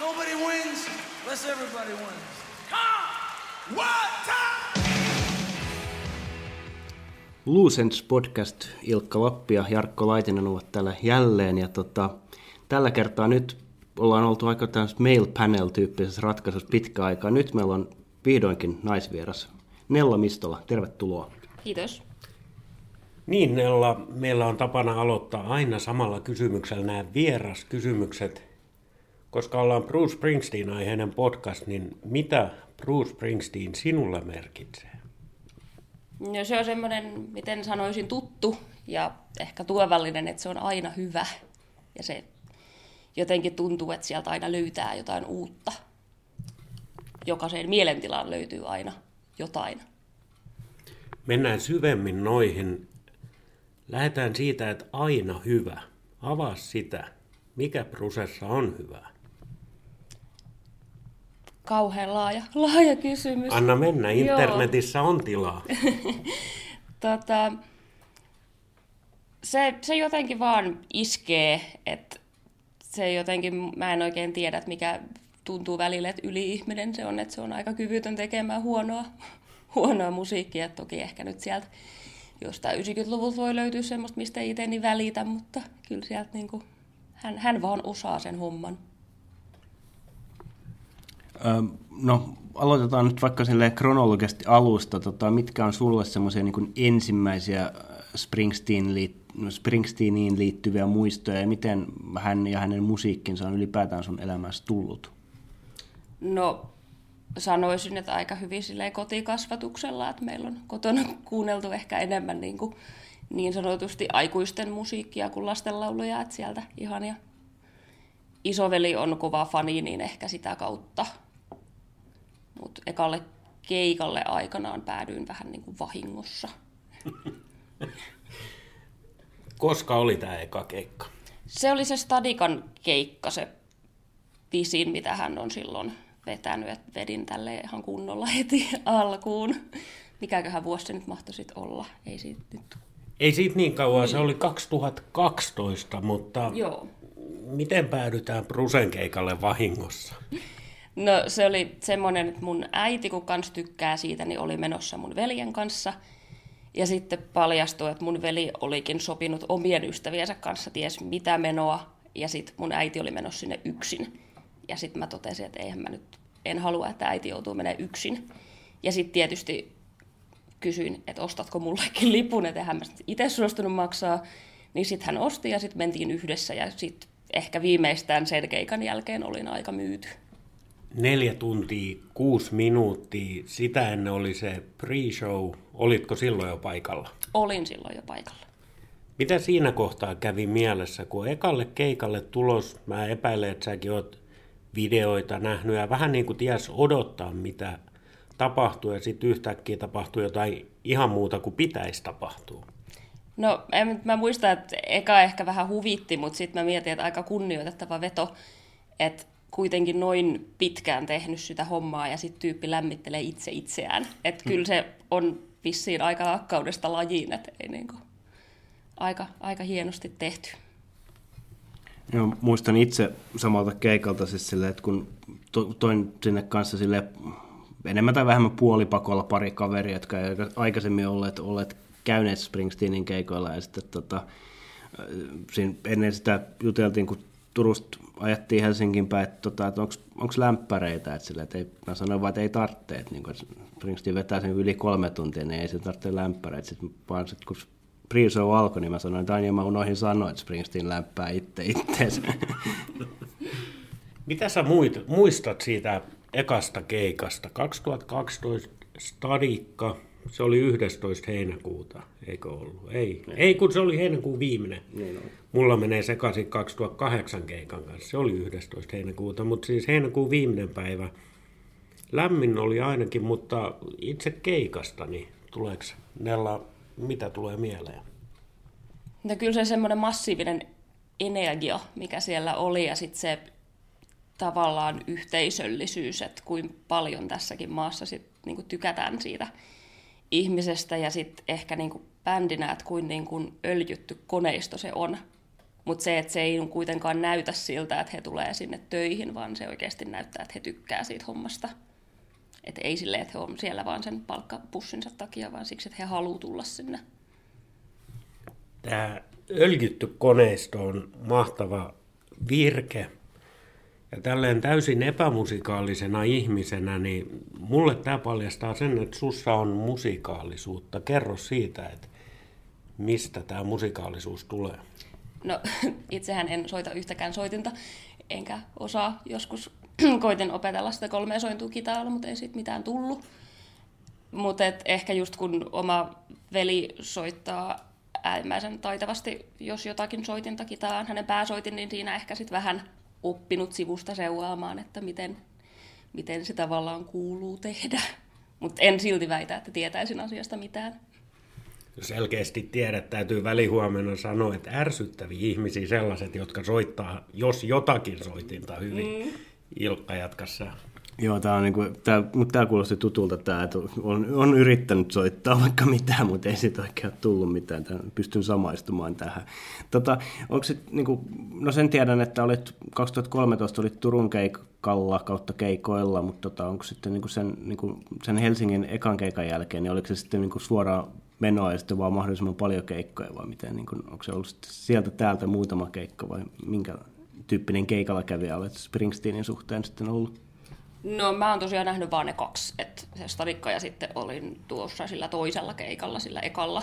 Nobody wins unless everybody wins. Come! One time! Lucens podcast Ilkka Lappi ja Jarkko Laitinen ovat täällä jälleen. Ja tota, tällä kertaa nyt ollaan oltu aika tämmöisessä mail panel-tyyppisessä ratkaisussa pitkä aikaa. Nyt meillä on vihdoinkin naisvieras. Nella Mistola, tervetuloa. Kiitos. Niin, Nella, meillä on tapana aloittaa aina samalla kysymyksellä nämä vieraskysymykset. Koska ollaan Bruce Springsteen-aiheinen podcast, niin mitä Bruce Springsteen sinulle merkitsee? No se on semmoinen, miten sanoisin, tuttu ja ehkä tuovallinen, että se on aina hyvä. Ja se jotenkin tuntuu, että sieltä aina löytää jotain uutta. Jokaiseen mielentilaan löytyy aina jotain. Mennään syvemmin noihin. Lähdetään siitä, että aina hyvä. Avaa sitä. Mikä Brusessa on hyvä? Kauhean laaja, laaja kysymys. Anna mennä, internetissä Joo. on tilaa. tota, se, se jotenkin vaan iskee, että se jotenkin, mä en oikein tiedä, että mikä tuntuu välillä, että yli-ihminen se on, että se on aika kyvytön tekemään huonoa, huonoa musiikkia. Toki ehkä nyt sieltä jostain 90-luvulta voi löytyä semmoista, mistä ei itse niin välitä, mutta kyllä sieltä niin kuin, hän, hän vaan osaa sen homman. No, aloitetaan nyt vaikka kronologisesti alusta. Tota, mitkä on sulle semmoisia niin ensimmäisiä Springsteen liittyen Springsteeniin liittyviä muistoja ja miten hän ja hänen musiikkinsa on ylipäätään sun elämässä tullut? No sanoisin, että aika hyvin silleen kotikasvatuksella, että meillä on kotona kuunneltu ehkä enemmän niin, kuin, niin sanotusti aikuisten musiikkia kuin lastenlauluja, että sieltä ihan ja isoveli on kova fani, niin ehkä sitä kautta. Mutta ekalle keikalle aikanaan päädyin vähän niin kuin vahingossa. Koska oli tämä eka keikka? Se oli se Stadikan keikka, se pisin, mitä hän on silloin vetänyt, että vedin tälle ihan kunnolla heti alkuun. Mikäköhän vuosi se nyt mahtoi sitten olla? Ei siitä nyt... Ei siitä niin kauan, se oli 2012, mutta Joo. miten päädytään Brusen keikalle vahingossa? No se oli semmoinen, että mun äiti, kun kans tykkää siitä, niin oli menossa mun veljen kanssa – ja sitten paljastui, että mun veli olikin sopinut omien ystäviensä kanssa ties mitä menoa. Ja sitten mun äiti oli menossa sinne yksin. Ja sitten mä totesin, että eihän mä nyt en halua, että äiti joutuu menemään yksin. Ja sitten tietysti kysyin, että ostatko mullekin lipun, että eihän mä itse suostunut maksaa. Niin sitten hän osti ja sitten mentiin yhdessä ja sitten ehkä viimeistään sen keikan jälkeen olin aika myyty. Neljä tuntia, kuusi minuuttia, sitä ennen oli se pre-show. Olitko silloin jo paikalla? Olin silloin jo paikalla. Mitä siinä kohtaa kävi mielessä, kun ekalle keikalle tulos, mä epäilen, että säkin oot videoita nähnyt ja vähän niin kuin ties odottaa, mitä tapahtuu ja sitten yhtäkkiä tapahtuu jotain ihan muuta kuin pitäisi tapahtua. No, en, mä muistan, että eka ehkä vähän huvitti, mutta sitten mä mietin, että aika kunnioitettava veto, että kuitenkin noin pitkään tehnyt sitä hommaa ja sitten tyyppi lämmittelee itse itseään. Että kyllä se on vissiin aika rakkaudesta lajiin, että ei niin kuin, aika, aika hienosti tehty. Joo, muistan itse samalta keikalta siis sille, että kun to, toin sinne kanssa sille enemmän tai vähemmän puolipakolla pari kaveria, jotka ei aikaisemmin olleet, olleet käyneet Springsteenin keikoilla ja sitten tota, siinä ennen sitä juteltiin, kun Turusta ajettiin Helsingin päin, että, tota, että onko lämpäreitä, että, sille, että ei, mä sanoin vaan, että ei tarvitse, että, niin Springsteen vetää sen yli kolme tuntia, niin ei se tarvitse lämpäreitä, sitten vaan sit, kun pre-show alkoi, niin mä sanoin, että aina mä unohdin sanoa, että Springsteen lämpää itse itteensä. Mitä sä muistat siitä ekasta keikasta? 2012 Stadikka, se oli 11. heinäkuuta, eikö ollut? Ei, ei kun se oli heinäkuun viimeinen. Niin on. Mulla menee sekaisin 2008 keikan kanssa, se oli 11. heinäkuuta, mutta siis heinäkuun viimeinen päivä. Lämmin oli ainakin, mutta itse keikasta, niin tuleeko Nella, mitä tulee mieleen? No kyllä se semmoinen massiivinen energia, mikä siellä oli, ja sitten se tavallaan yhteisöllisyys, että kuinka paljon tässäkin maassa sit, niin tykätään siitä ihmisestä, ja sitten ehkä niin bändinä, että kuin, niin kuin öljytty koneisto se on Mutta se, että se ei kuitenkaan näytä siltä, että he tulee sinne töihin, vaan se oikeasti näyttää, että he tykkää siitä hommasta. Että ei silleen, että he on siellä vaan sen palkkapussinsa takia, vaan siksi, että he haluaa tulla sinne. Tämä öljytty koneisto on mahtava virke. Ja tälleen täysin epämusikaalisena ihmisenä, niin mulle tämä paljastaa sen, että sussa on musikaalisuutta. Kerro siitä, että mistä tämä musikaalisuus tulee. No itsehän en soita yhtäkään soitinta, enkä osaa. Joskus koitin opetella sitä kolmea sointua kitaalla, mutta ei siitä mitään tullut. Mutta ehkä just kun oma veli soittaa äärimmäisen taitavasti, jos jotakin soitinta kitaan hänen pääsoitin, niin siinä ehkä sitten vähän oppinut sivusta seuraamaan, että miten, miten se tavallaan kuuluu tehdä. Mutta en silti väitä, että tietäisin asiasta mitään. Selkeästi tiedät, täytyy välihuomenna sanoa, että ärsyttäviä ihmisiä sellaiset, jotka soittaa, jos jotakin soitinta hyvin. Mm. Ilkka, jatkassa. Joo, tämä on niinku, tää, mutta tämä kuulosti tutulta, tää, että on, on, yrittänyt soittaa vaikka mitään, mutta ei siitä oikein tullut mitään. Tää, pystyn samaistumaan tähän. Tota, onko sit, niinku, no sen tiedän, että olit 2013 olit Turun keikalla kautta keikoilla, mutta tota, onko sitten niinku sen, niinku, sen Helsingin ekan keikan jälkeen, niin oliko se sitten niinku suoraan menoa ja sitten vaan mahdollisimman paljon keikkoja vai miten, niin kun, onko se ollut sieltä täältä muutama keikka vai minkä tyyppinen keikalla kävijä olet Springsteenin suhteen sitten ollut? No mä oon tosiaan nähnyt vaan ne kaksi, että se stadikka ja sitten olin tuossa sillä toisella keikalla, sillä ekalla.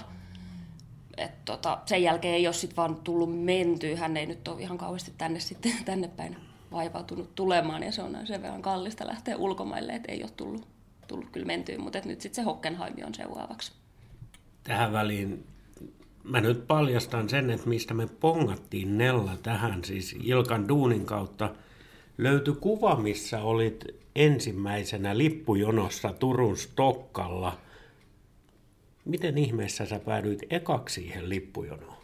Et tota, sen jälkeen ei ole sitten vaan tullut mentyä, hän ei nyt ole ihan kauheasti tänne sitten tänne päin vaivautunut tulemaan ja se on sen verran kallista lähteä ulkomaille, että ei ole tullut, tullut kyllä mentyä, mutta nyt sitten se Hockenheim on seuraavaksi. Tähän väliin mä nyt paljastan sen, että mistä me pongattiin Nella tähän, siis Ilkan duunin kautta löytyi kuva, missä olit ensimmäisenä lippujonossa Turun Stokkalla. Miten ihmeessä sä päädyit ekaksi siihen lippujonoon?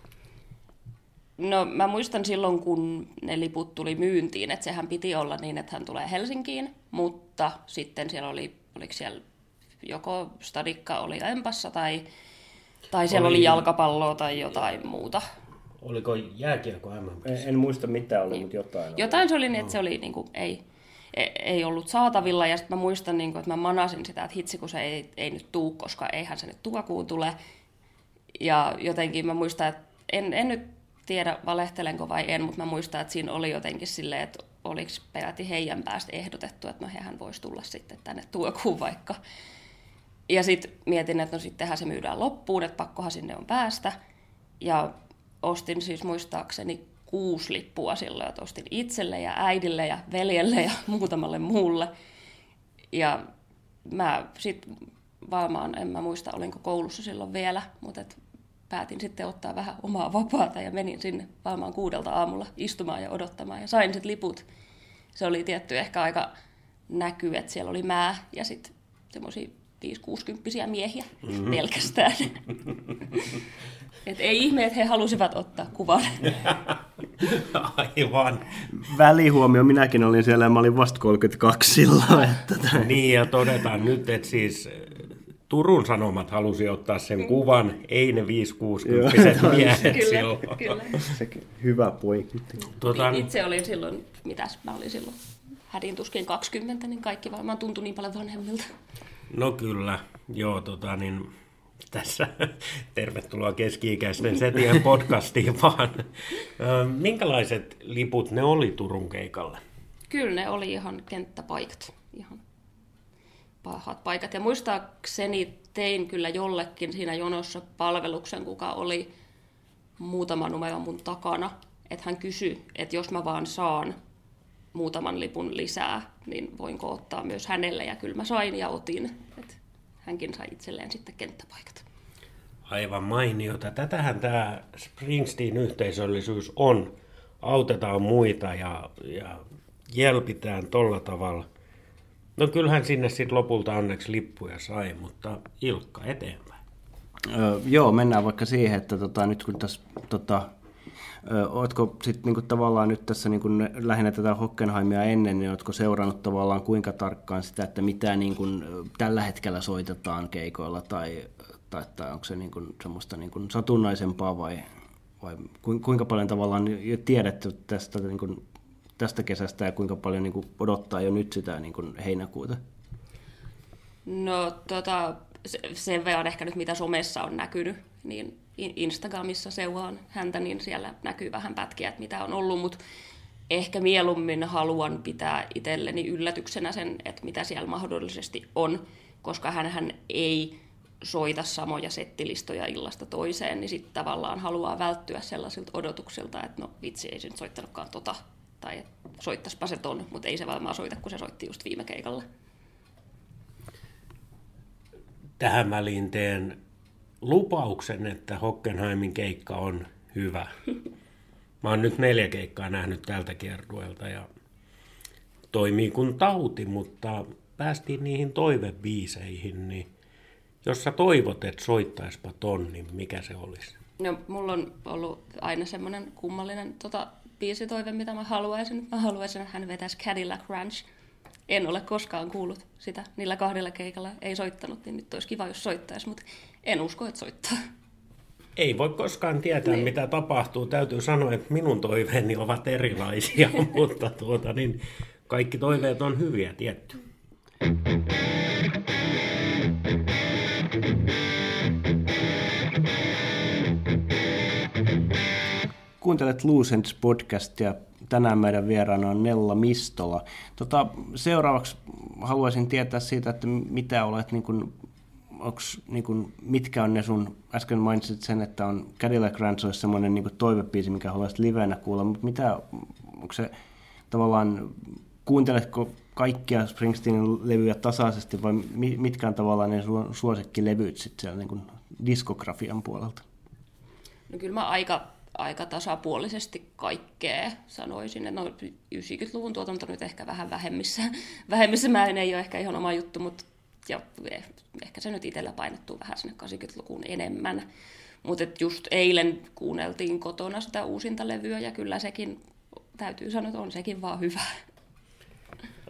No mä muistan silloin, kun ne liput tuli myyntiin, että sehän piti olla niin, että hän tulee Helsinkiin, mutta sitten siellä oli, oliko siellä joko stadikka oli Empassa tai, tai siellä oli, oli jalkapalloa tai jotain muuta. Oliko jääkiekko mm en, en muista mitä oli, niin. mutta jotain. Jotain se oli niin, että se oli niin kuin, ei, e, ei ollut saatavilla. Ja sitten mä muistan, niin kuin, että mä manasin sitä, että hitsi kun se ei, ei nyt tuu, koska eihän se nyt tuokuun tule. Ja jotenkin mä muistan, että en, en nyt tiedä valehtelenko vai en, mutta mä muistan, että siinä oli jotenkin silleen, että oliko peräti heidän päästä ehdotettu, että no hehän voisi tulla sitten tänne tuokuun vaikka. Ja sitten mietin, että no sittenhän se myydään loppuun, että pakkohan sinne on päästä. Ja ostin siis muistaakseni kuusi lippua silloin, että ostin itselle ja äidille ja veljelle ja muutamalle muulle. Ja mä sitten varmaan, en mä muista olinko koulussa silloin vielä, mutta et päätin sitten ottaa vähän omaa vapaata ja menin sinne varmaan kuudelta aamulla istumaan ja odottamaan ja sain sitten liput. Se oli tietty ehkä aika näkyy, että siellä oli mää ja sitten semmoisia 5-60 miehiä mm-hmm. pelkästään. Et ei ihme, että he halusivat ottaa kuvan. Aivan. Välihuomio, minäkin olin siellä ja mä olin vasta 32 silloin. Että niin ja todetaan nyt, että siis eh, Turun Sanomat halusi ottaa sen kuvan, ei ne 5-60 miehet kyllä. Kyllä. Sekin hyvä pointti. Tuota, Itse olin silloin, mitäs mä olin silloin, hädin tuskin 20, niin kaikki varmaan tuntui niin paljon vanhemmilta. No kyllä, joo, tota niin, tässä tervetuloa keski-ikäisten setien podcastiin vaan. Minkälaiset liput ne oli Turun keikalle? Kyllä ne oli ihan kenttäpaikat, ihan pahat paikat. Ja muistaakseni tein kyllä jollekin siinä jonossa palveluksen, kuka oli muutama numero mun takana, että hän kysyi, että jos mä vaan saan muutaman lipun lisää, niin voinko ottaa myös hänelle, ja kyllä mä sain ja otin. Et hänkin sai itselleen sitten kenttäpaikat. Aivan mainiota. Tätähän tämä Springsteen-yhteisöllisyys on. Autetaan muita ja, ja jelpitään tolla tavalla. No kyllähän sinne sitten lopulta onneksi lippuja sai, mutta Ilkka eteenpäin. Öö, joo, mennään vaikka siihen, että tota, nyt kun tässä tota, Oletko sitten niinku tavallaan nyt tässä niinku lähinnä tätä Hockenheimia ennen, niin oletko seurannut tavallaan kuinka tarkkaan sitä, että mitä niinku tällä hetkellä soitetaan keikoilla tai, tai, tai onko se niinku semmoista niinku satunnaisempaa vai, vai kuinka paljon tavallaan jo tiedetty tästä, niin kuin, tästä kesästä ja kuinka paljon niin kuin, odottaa jo nyt sitä niin kuin, heinäkuuta? No tota, sen verran ehkä nyt mitä somessa on näkynyt, niin Instagramissa seuraan häntä, niin siellä näkyy vähän pätkiä, että mitä on ollut, mutta ehkä mieluummin haluan pitää itselleni yllätyksenä sen, että mitä siellä mahdollisesti on, koska hän ei soita samoja settilistoja illasta toiseen, niin sitten tavallaan haluaa välttyä sellaisilta odotuksilta, että no vitsi, ei se nyt soittanutkaan tota, tai soittaspa se ton, mutta ei se varmaan soita, kun se soitti just viime keikalla. Tähän väliin teen lupauksen, että Hockenheimin keikka on hyvä. Mä oon nyt neljä keikkaa nähnyt tältä kiertueelta ja toimii kuin tauti, mutta päästiin niihin toivebiiseihin, niin jos sä toivot, että soittaispa ton, niin mikä se olisi? No, mulla on ollut aina semmoinen kummallinen tota, biisitoive, mitä mä haluaisin. Mä haluaisin, että hän vetäisi Cadillac Ranch. En ole koskaan kuullut sitä niillä kahdella keikalla. Ei soittanut, niin nyt olisi kiva, jos soittaisi, mutta en usko, että soittaa. Ei voi koskaan tietää, niin. mitä tapahtuu. Täytyy sanoa, että minun toiveeni ovat erilaisia, mutta tuota, niin kaikki toiveet on hyviä, tietty. Kuuntelet Lucents podcastia. Tänään meidän vieraana on Nella Mistola. Tota, seuraavaksi haluaisin tietää siitä, että mitä olet, niin kuin, onks, niin kuin, mitkä on ne sun, äsken mainitsit sen, että on Cadillac Ranch olisi semmoinen niin toivepiisi, mikä haluaisit livenä kuulla, mutta mitä, onko se tavallaan, kuunteletko kaikkia Springsteenin levyjä tasaisesti vai mitkä on tavallaan ne suosikkilevyt sitten siellä niin kuin diskografian puolelta? No kyllä mä aika aika tasapuolisesti kaikkea, sanoisin. No 90-luvun tuotanto nyt ehkä vähän vähemmissä, vähemmissä määrin ei ole ehkä ihan oma juttu, mutta ja ehkä se nyt itsellä painottuu vähän sinne 80-lukuun enemmän. Mutta just eilen kuunneltiin kotona sitä uusinta levyä ja kyllä sekin, täytyy sanoa, että on sekin vaan hyvä.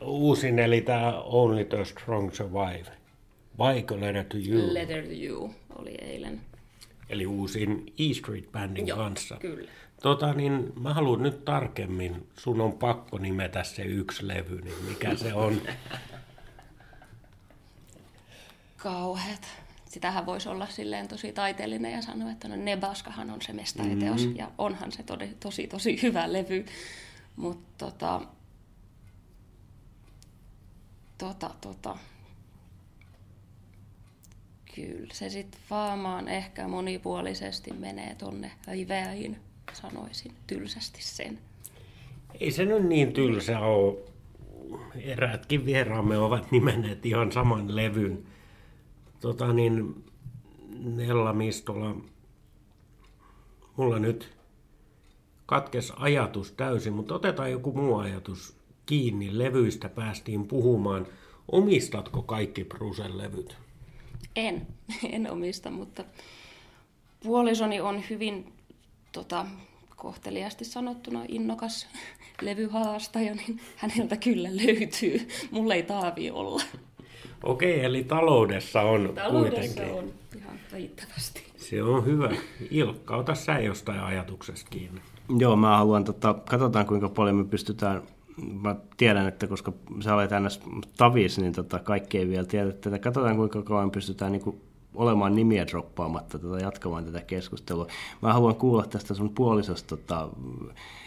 Uusin eli tämä Only the Strong Survive. Vaiko Letter to You? Letter to You oli eilen. Eli uusin E Street Bandin Joo, kanssa. kyllä. Tota, niin mä haluan nyt tarkemmin, sun on pakko nimetä se yksi levy, niin mikä se on? Kauheat. Sitähän voisi olla silleen tosi taiteellinen ja sanoa, että no Nebaskahan on se mestariteos mm-hmm. ja onhan se tosi, tosi, tosi hyvä levy. Mutta tota, tota, tota, Kyllä, se sitten vaamaan ehkä monipuolisesti menee tonne riveihin, sanoisin tylsästi sen. Ei se nyt niin tylsä ole. Eräätkin vieraamme ovat nimenneet ihan saman levyn. Tota niin, Nella Mistola, mulla nyt katkes ajatus täysin, mutta otetaan joku muu ajatus kiinni. Levyistä päästiin puhumaan. Omistatko kaikki Brusen levyt? En, en omista, mutta puolisoni on hyvin tota, kohteliasti sanottuna innokas levyhaastaja, niin häneltä kyllä löytyy. Mulle ei taavi olla. Okei, eli taloudessa on Taloudessa kuitenkin. on ihan riittävästi. Se on hyvä. Ilkka, ota sä jostain ajatuksesta kiinni. Joo, mä haluan, tota, katsotaan kuinka paljon me pystytään mä tiedän, että koska sä olet aina tavis, niin tota, kaikki ei vielä tiedä tätä. Katsotaan, kuinka kauan pystytään niin kuin, olemaan nimiä droppaamatta, tota, jatkamaan tätä keskustelua. Mä haluan kuulla tästä sun puolisosta, tota,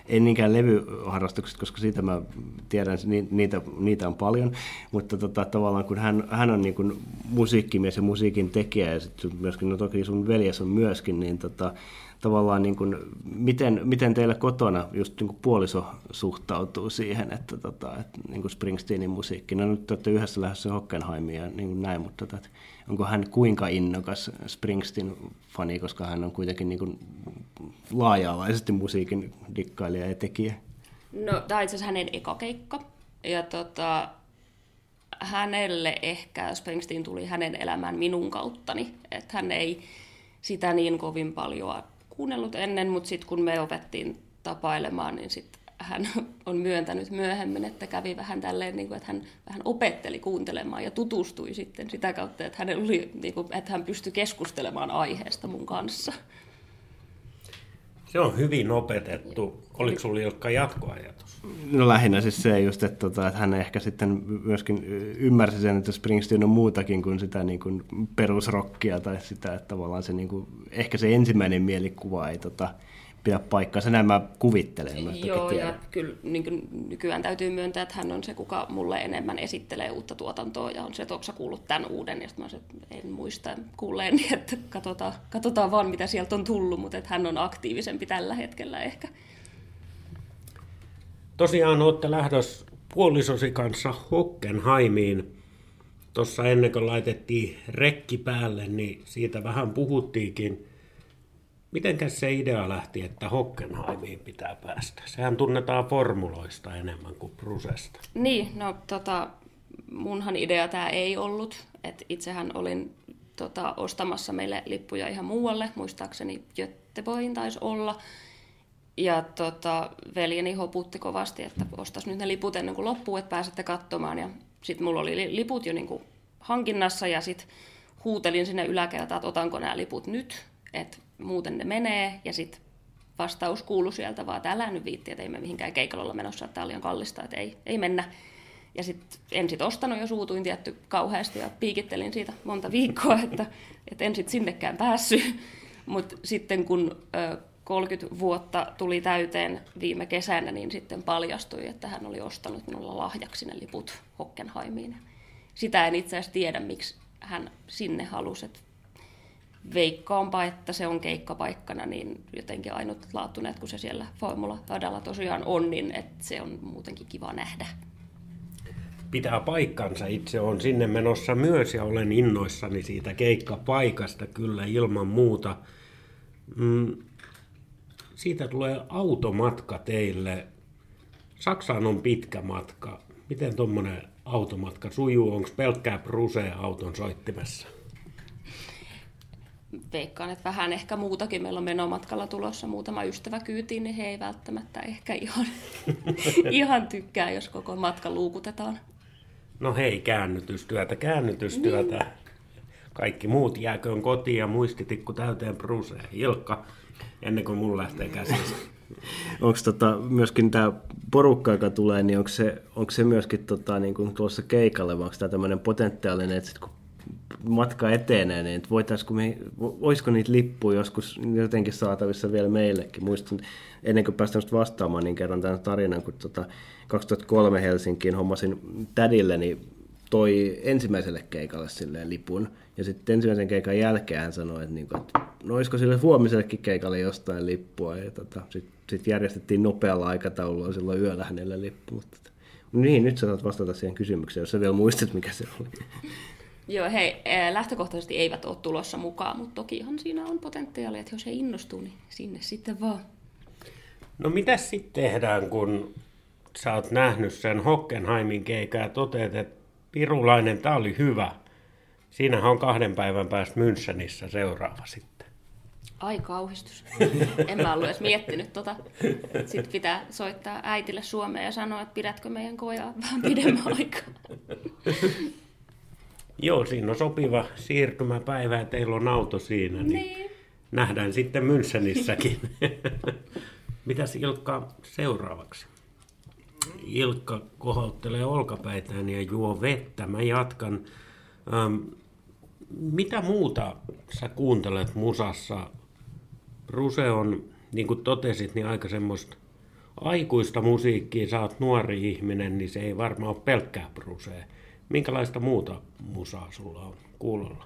en niinkään levyharrastuksesta, koska siitä mä tiedän, niitä, niitä on paljon, mutta tota, tavallaan kun hän, hän on niin kuin musiikkimies ja musiikin tekijä, ja sitten myöskin, no toki sun veljes on myöskin, niin tota, tavallaan niin kuin, miten, miten teillä kotona just niin kuin puoliso suhtautuu siihen, että, tota, että niin kuin Springsteenin musiikki, no nyt olette yhdessä lähdössä Hockenheimiin ja niin kuin näin, mutta tota, onko hän kuinka innokas Springsteen-fani, koska hän on kuitenkin niin kuin laaja-alaisesti musiikin dikkailija ja tekijä? No, tämä on itse asiassa hänen eka. Ja tota, hänelle ehkä Springsteen tuli hänen elämään minun kauttani. Että hän ei sitä niin kovin paljon kuunnellut ennen, mutta sitten kun me opettiin tapailemaan, niin sitten hän on myöntänyt myöhemmin, että kävi vähän tälleen, niin kuin, että hän vähän opetteli kuuntelemaan ja tutustui sitten sitä kautta, että, hänellä oli, niin kuin, että hän pystyi keskustelemaan aiheesta mun kanssa. Se on hyvin opetettu. Oliko sinulla Ilkka jatkoajatus? No lähinnä siis se just, että, tota, että hän ehkä sitten myöskin ymmärsi sen, että Springsteen on muutakin kuin sitä niin kuin perusrockia tai sitä, että tavallaan se niin kuin, ehkä se ensimmäinen mielikuva ei tota, pidä paikkaansa. Näin mä kuvittelen. Mä Joo, ja kyllä niin kuin nykyään täytyy myöntää, että hän on se, kuka mulle enemmän esittelee uutta tuotantoa, ja on se, että onko kuullut tämän uuden, ja sitten mä se, en muista kuulleen, niin että katsotaan, katsotaan vaan, mitä sieltä on tullut, mutta että hän on aktiivisempi tällä hetkellä ehkä. Tosiaan olette lähdössä puolisosi kanssa Hockenheimiin. Tuossa ennen kuin laitettiin rekki päälle, niin siitä vähän puhuttiinkin – Mitenkäs se idea lähti, että Hockenheimiin pitää päästä? Sehän tunnetaan formuloista enemmän kuin Brusesta. Niin, no tota, munhan idea tämä ei ollut. Et itsehän olin tota, ostamassa meille lippuja ihan muualle, muistaakseni Göteborgin taisi olla. Ja tota, veljeni hoputti kovasti, että ostas nyt ne liput ennen kuin loppuu, että pääsette katsomaan. Ja sitten mulla oli liput jo niinku hankinnassa ja sitten huutelin sinne yläkertaan, että otanko nämä liput nyt, että muuten ne menee, ja sitten vastaus kuului sieltä vaan, että älä nyt viitti, että ei me mihinkään keikalla olla menossa, että tämä on liian kallista, että ei, ei mennä. Ja sitten en sitten ostanut ja suutuin tietty kauheasti ja piikittelin siitä monta viikkoa, että, että en sitten sinnekään päässyt. Mutta sitten kun ö, 30 vuotta tuli täyteen viime kesänä, niin sitten paljastui, että hän oli ostanut minulla lahjaksi ne liput Hockenheimiin. Sitä en itse asiassa tiedä, miksi hän sinne halusi. Että veikkaanpa, että se on keikkapaikkana niin jotenkin ainutlaatuinen, kun se siellä Formula Radalla tosiaan on, niin että se on muutenkin kiva nähdä. Pitää paikkansa. Itse on sinne menossa myös ja olen innoissani siitä keikkapaikasta kyllä ilman muuta. Mm, siitä tulee automatka teille. Saksaan on pitkä matka. Miten tuommoinen automatka sujuu? Onko pelkkää Bruse auton soittimessa? Veikkaan, että vähän ehkä muutakin. Meillä on menomatkalla tulossa muutama ystävä kyytiin, niin he ei välttämättä ehkä ihan, ihan tykkää, jos koko matka luukutetaan. No hei, käännytystyötä, käännytystyötä. Niin. Kaikki muut jääköön kotiin ja muistitikku täyteen bruseen. Ilkka, ennen kuin mun lähtee käsistä. onko tota, myöskin tämä porukka, joka tulee, niin onko se, onko se myöskin tota, niin kuin tuossa keikalle, vai onko tämä tämmöinen potentiaalinen, että sit kun matka etenee, niin voitaisiko me, olisiko niitä lippuja joskus jotenkin saatavissa vielä meillekin. Muistan, ennen kuin päästään vastaamaan, niin kerron tämän tarinan, kun tota 2003 Helsinkiin hommasin tädilleni toi ensimmäiselle keikalle silleen lipun. Ja sitten ensimmäisen keikan jälkeen hän sanoi, että, niinku, että no olisiko sille huomisellekin keikalle jostain lippua. Ja tota, sitten sit järjestettiin nopealla aikataululla silloin yöllä hänelle lippu. Mutta, niin, nyt sä saat vastata siihen kysymykseen, jos sä vielä muistat, mikä se oli. Joo, hei, lähtökohtaisesti eivät ole tulossa mukaan, mutta tokihan siinä on potentiaalia, että jos he innostuu, niin sinne sitten vaan. No mitä sitten tehdään, kun sä oot nähnyt sen Hockenheimin keikan ja toteat, että Pirulainen, tämä oli hyvä. Siinähän on kahden päivän päästä Münchenissä seuraava sitten. Ai kauhistus. En mä ollut edes miettinyt tota. Sitten pitää soittaa äitille Suomeen ja sanoa, että pidätkö meidän kojaa vähän pidemmän aikaa. Joo, siinä on sopiva siirtymäpäivä ja teillä on auto siinä, niin, niin. nähdään sitten Münchenissäkin. Mitäs Ilkka seuraavaksi? Ilkka kohottelee olkapäitään ja juo vettä. Mä jatkan. Ähm, mitä muuta sä kuuntelet musassa? Ruse on, niin kuin totesit, niin aika semmoista aikuista musiikkia. Sä oot nuori ihminen, niin se ei varmaan ole pelkkää brusea. Minkälaista muuta musaa sulla on kuulolla?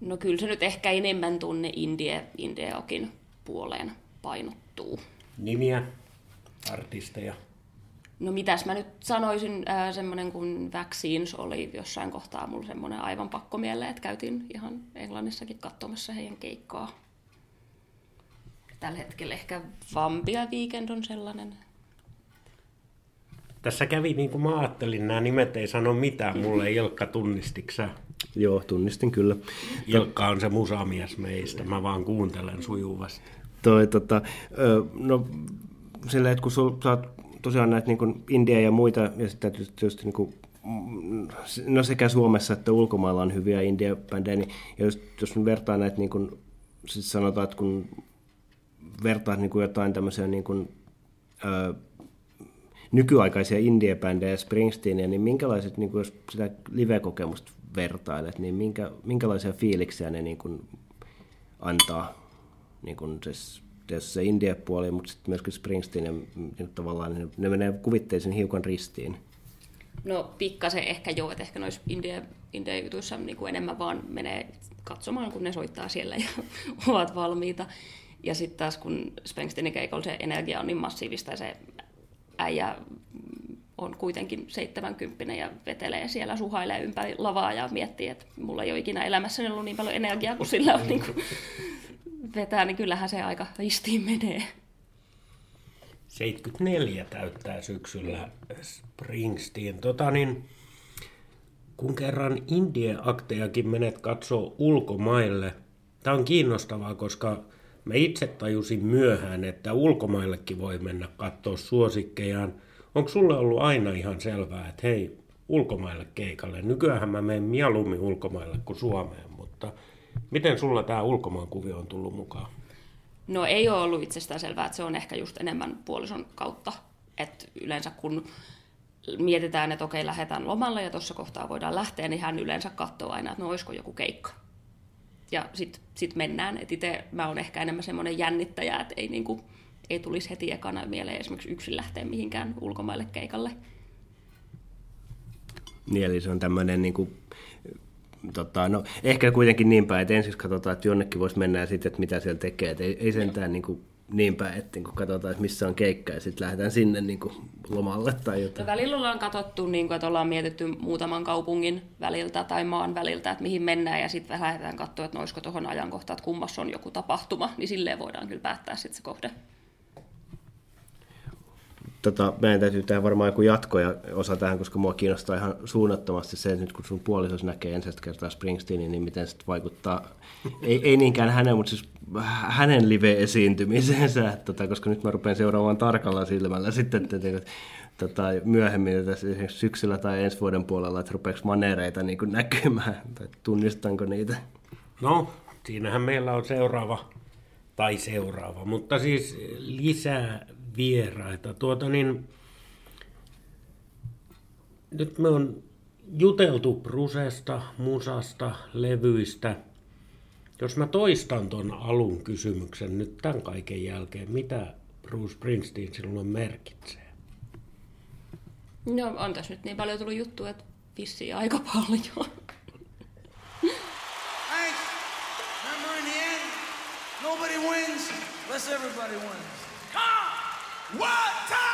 No kyllä se nyt ehkä enemmän tunne Indie, Indeokin puoleen painottuu. Nimiä, artisteja? No mitäs mä nyt sanoisin, äh, semmoinen kuin Vaccines oli jossain kohtaa mulla semmoinen aivan pakko mieleen, että käytiin ihan Englannissakin katsomassa heidän keikkaa. Tällä hetkellä ehkä Vampia Weekend on sellainen, tässä kävi niin kuin mä ajattelin, nämä nimet ei sano mitään mulle. Ilkka, tunnistiksä? Joo, tunnistin kyllä. Ilkka on se musamies meistä, mä vaan kuuntelen sujuvasti. Toi, tota, no, silleen, että kun sul, sä oot tosiaan näitä niin India ja muita, ja sitten tietysti niin kuin, no sekä Suomessa että ulkomailla on hyviä India-bändejä, niin jos, jos vertaa näitä, niin kuin, siis sanotaan, että kun vertaat niin kuin jotain tämmöisiä niin kuin, ö, nykyaikaisia indie-bändejä Springsteenia, niin minkälaiset, niin kuin jos sitä live-kokemusta vertailet, niin minkä, minkälaisia fiiliksiä ne niin kuin antaa niin kuin se, se indie-puoli, mutta sitten myöskin Springsteen ja niin tavallaan ne, ne menee kuvitteisiin hiukan ristiin. No pikkasen ehkä joo, että ehkä noissa indie, indie-jutuissa niin kuin enemmän vaan menee katsomaan, kun ne soittaa siellä ja ovat valmiita. Ja sitten taas kun Springsteenin keikolla se energia on niin massiivista ja se äijä on kuitenkin 70 ja vetelee siellä, suhailee ympäri lavaa ja miettii, että mulla ei ole ikinä elämässäni ollut niin paljon energiaa kuin sillä on niin kuin vetää, niin kyllähän se aika ristiin menee. 74 täyttää syksyllä Springsteen. Tota niin, kun kerran Indie-aktejakin menet katsoo ulkomaille, tämä on kiinnostavaa, koska mä itse tajusin myöhään, että ulkomaillekin voi mennä katsoa suosikkejaan. Onko sulle ollut aina ihan selvää, että hei, ulkomaille keikalle? Nykyään mä menen mieluummin ulkomaille kuin Suomeen, mutta miten sulla tämä ulkomaan kuvio on tullut mukaan? No ei ole ollut itsestään selvää, että se on ehkä just enemmän puolison kautta. Että yleensä kun mietitään, että okei, lähdetään lomalle ja tuossa kohtaa voidaan lähteä, niin hän yleensä katsoo aina, että no olisiko joku keikka. Ja sitten sit mennään. Että itse mä oon ehkä enemmän semmoinen jännittäjä, että ei, niinku, ei tulisi heti ekana mieleen esimerkiksi yksin lähteä mihinkään ulkomaille keikalle. Niin, eli se on tämmöinen niin kuin, tota, no, ehkä kuitenkin niin päin, että ensin katsotaan, että jonnekin voisi mennä ja sitten, että mitä siellä tekee. Että ei, ei sentään niin kuin, niin päin, että niin katsotaan, että missä on keikka ja sitten lähdetään sinne niin kuin, lomalle tai jotain. No, välillä ollaan katsottu, niin kuin, että ollaan mietitty muutaman kaupungin väliltä tai maan väliltä, että mihin mennään ja sitten lähdetään katsoa, että olisiko tuohon ajankohtaan, että kummassa on joku tapahtuma, niin silleen voidaan kyllä päättää sitten se kohde tota, meidän täytyy tehdä varmaan joku jatko ja osa tähän, koska mua kiinnostaa ihan suunnattomasti se, että nyt kun sun puolisos näkee ensimmäistä kertaa Springsteenin, niin miten se vaikuttaa, ei, ei niinkään hänen, mutta siis hänen live-esiintymiseensä, tota, koska nyt mä rupean seuraamaan tarkalla silmällä sitten, että, että tota, myöhemmin että syksyllä tai ensi vuoden puolella, että rupeako manereita niin näkymään, tai tunnistanko niitä? No, siinähän meillä on seuraava, tai seuraava, mutta siis lisää vieraita. Tuota niin, nyt me on juteltu Brusesta, musasta, levyistä. Jos mä toistan ton alun kysymyksen nyt tämän kaiken jälkeen, mitä Bruce Springsteen silloin merkitsee? No on tässä nyt niin paljon tullut juttu, että vissiin aika paljon. Thanks. Remember in the end, nobody wins unless everybody wins. What time?